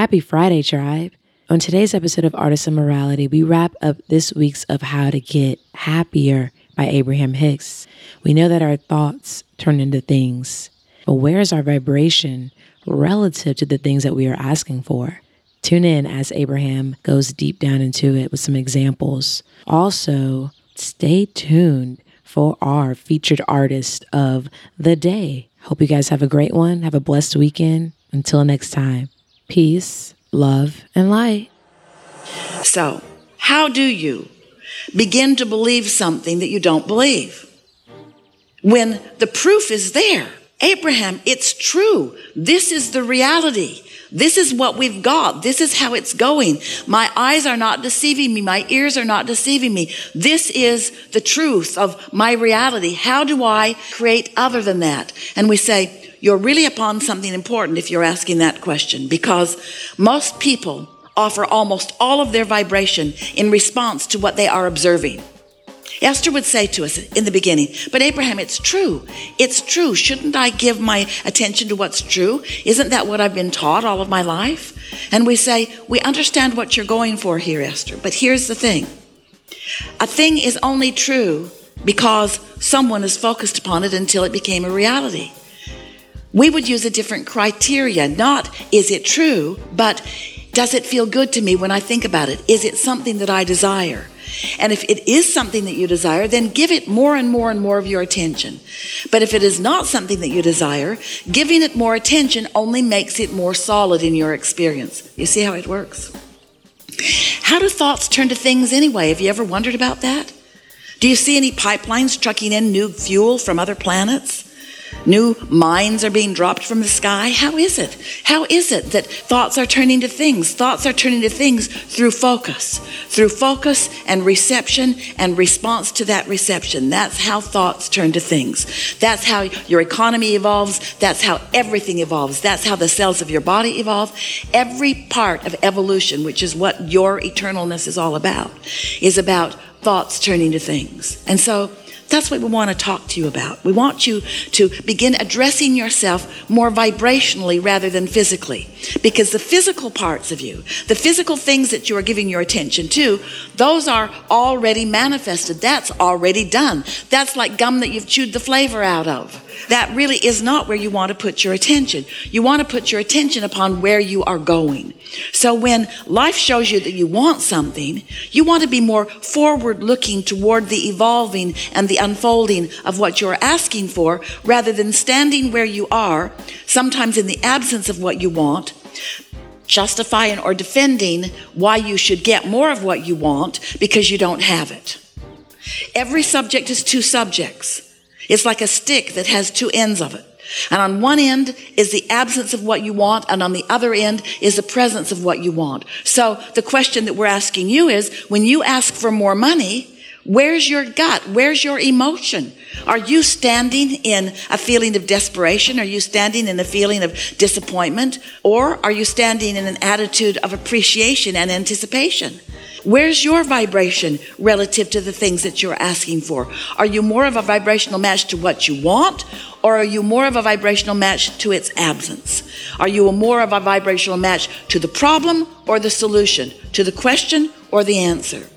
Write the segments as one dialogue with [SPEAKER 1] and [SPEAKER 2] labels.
[SPEAKER 1] Happy Friday, tribe. On today's episode of Artisan Morality, we wrap up this week's of How to Get Happier by Abraham Hicks. We know that our thoughts turn into things, but where is our vibration relative to the things that we are asking for? Tune in as Abraham goes deep down into it with some examples. Also, stay tuned for our featured artist of the day. Hope you guys have a great one. Have a blessed weekend. Until next time, peace, love, and light.
[SPEAKER 2] So, how do you begin to believe something that you don't believe? When the proof is there, Abraham, it's true. This is the reality. This is what we've got. This is how it's going. My eyes are not deceiving me. My ears are not deceiving me. This is the truth of my reality. How do I create other than that? And we say, you're really upon something important if you're asking that question because most people offer almost all of their vibration in response to what they are observing. Esther would say to us in the beginning, but Abraham, it's true. It's true. Shouldn't I give my attention to what's true? Isn't that what I've been taught all of my life? And we say, we understand what you're going for here, Esther. But here's the thing. A thing is only true because someone is focused upon it until it became a reality. We would use a different criteria, not is it true, but does it feel good to me when I think about it? Is it something that I desire? And if it is something that you desire, then give it more and more and more of your attention. But if it is not something that you desire, giving it more attention only makes it more solid in your experience. You see how it works? How do thoughts turn to things anyway? Have you ever wondered about that? Do you see any pipelines trucking in new fuel from other planets? New mines are being dropped from the sky. How is it? How is it that thoughts are turning to things? Thoughts are turning to things through focus, through focus and reception and response to that reception. That's how thoughts turn to things. That's how your economy evolves. That's how everything evolves. That's how the cells of your body evolve. Every part of evolution, which is what your eternalness is all about, is about thoughts turning to things. And so, that's what we want to talk to you about. We want you to begin addressing yourself more vibrationally rather than physically. Because the physical parts of you, the physical things that you are giving your attention to, those are already manifested. That's already done. That's like gum that you've chewed the flavor out of. That really is not where you want to put your attention. You want to put your attention upon where you are going. So when life shows you that you want something, you want to be more forward looking toward the evolving and the unfolding of what you're asking for rather than standing where you are, sometimes in the absence of what you want, justifying or defending why you should get more of what you want because you don't have it. Every subject is two subjects. It's like a stick that has two ends of it. And on one end is the absence of what you want, and on the other end is the presence of what you want. So the question that we're asking you is when you ask for more money, where's your gut? Where's your emotion? Are you standing in a feeling of desperation? Are you standing in a feeling of disappointment? Or are you standing in an attitude of appreciation and anticipation? Where's your vibration relative to the things that you're asking for? Are you more of a vibrational match to what you want, or are you more of a vibrational match to its absence? Are you more of a vibrational match to the problem or the solution, to the question or the answer?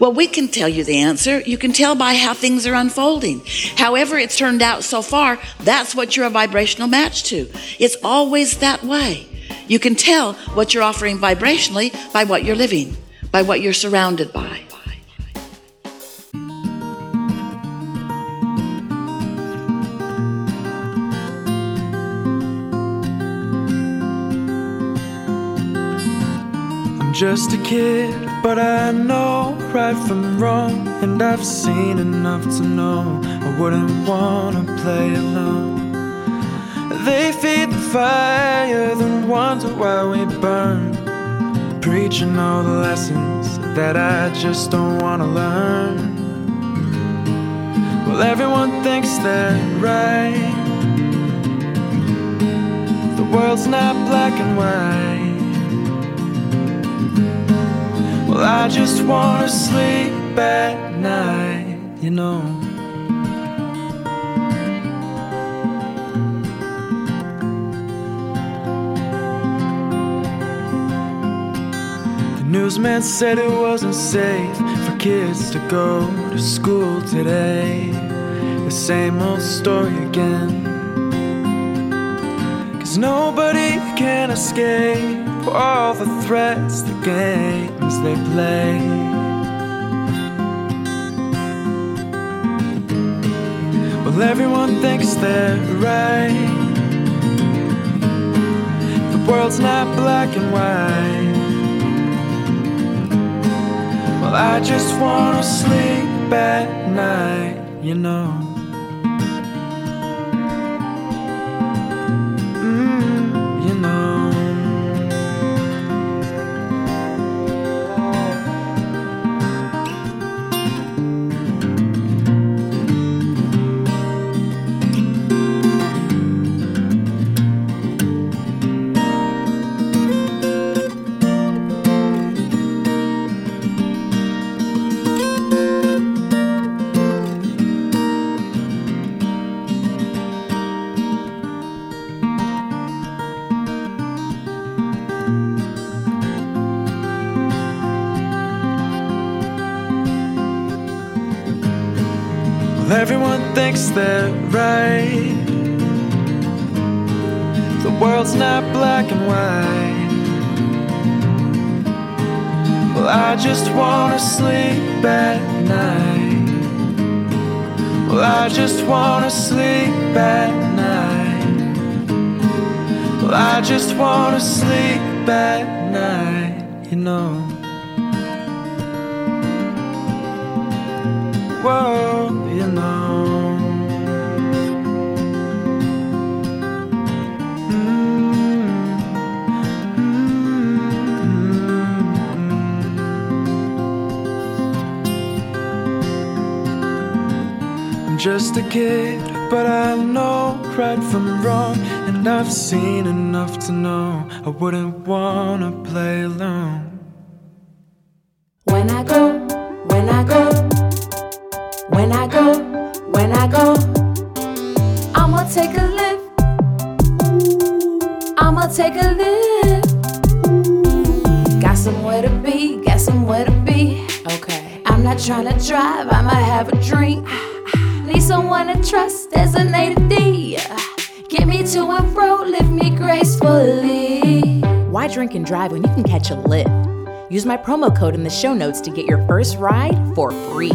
[SPEAKER 2] Well, we can tell you the answer. You can tell by how things are unfolding. However, it's turned out so far, that's what you're a vibrational match to. It's always that way. You can tell what you're offering vibrationally by what you're living by what you're surrounded by.
[SPEAKER 3] I'm just a kid, but I know right from wrong, and I've seen enough to know I wouldn't wanna play alone. They feed the fire, then wonder why we burn preaching all the lessons that I just don't want to learn. Well, everyone thinks they're right. The world's not black and white. Well, I just want to sleep at night, you know. Newsman said it wasn't safe for kids to go to school today. The same old story again. Cause nobody can escape all the threats, the games they play. Well, everyone thinks they're right. The world's not black and white. I just wanna sleep at night, you know. Everyone thinks they're right. The world's not black and white. Well, I just wanna sleep at night. Well, I just wanna sleep at night. Well, I just wanna sleep at night, you know. Whoa, you know. I'm just a kid, but I know right from wrong, and I've seen enough to know I wouldn't wanna play alone.
[SPEAKER 4] When I go, go, when I go, I'ma take a lift. I'ma take a lift. Got somewhere to be, got somewhere to be.
[SPEAKER 1] Okay.
[SPEAKER 4] I'm not trying to drive, I might have a drink. Need someone to trust, designated D. Get me to and fro, lift me gracefully.
[SPEAKER 5] Why drink and drive when you can catch a lift? Use my promo code in the show notes to get your first ride for free.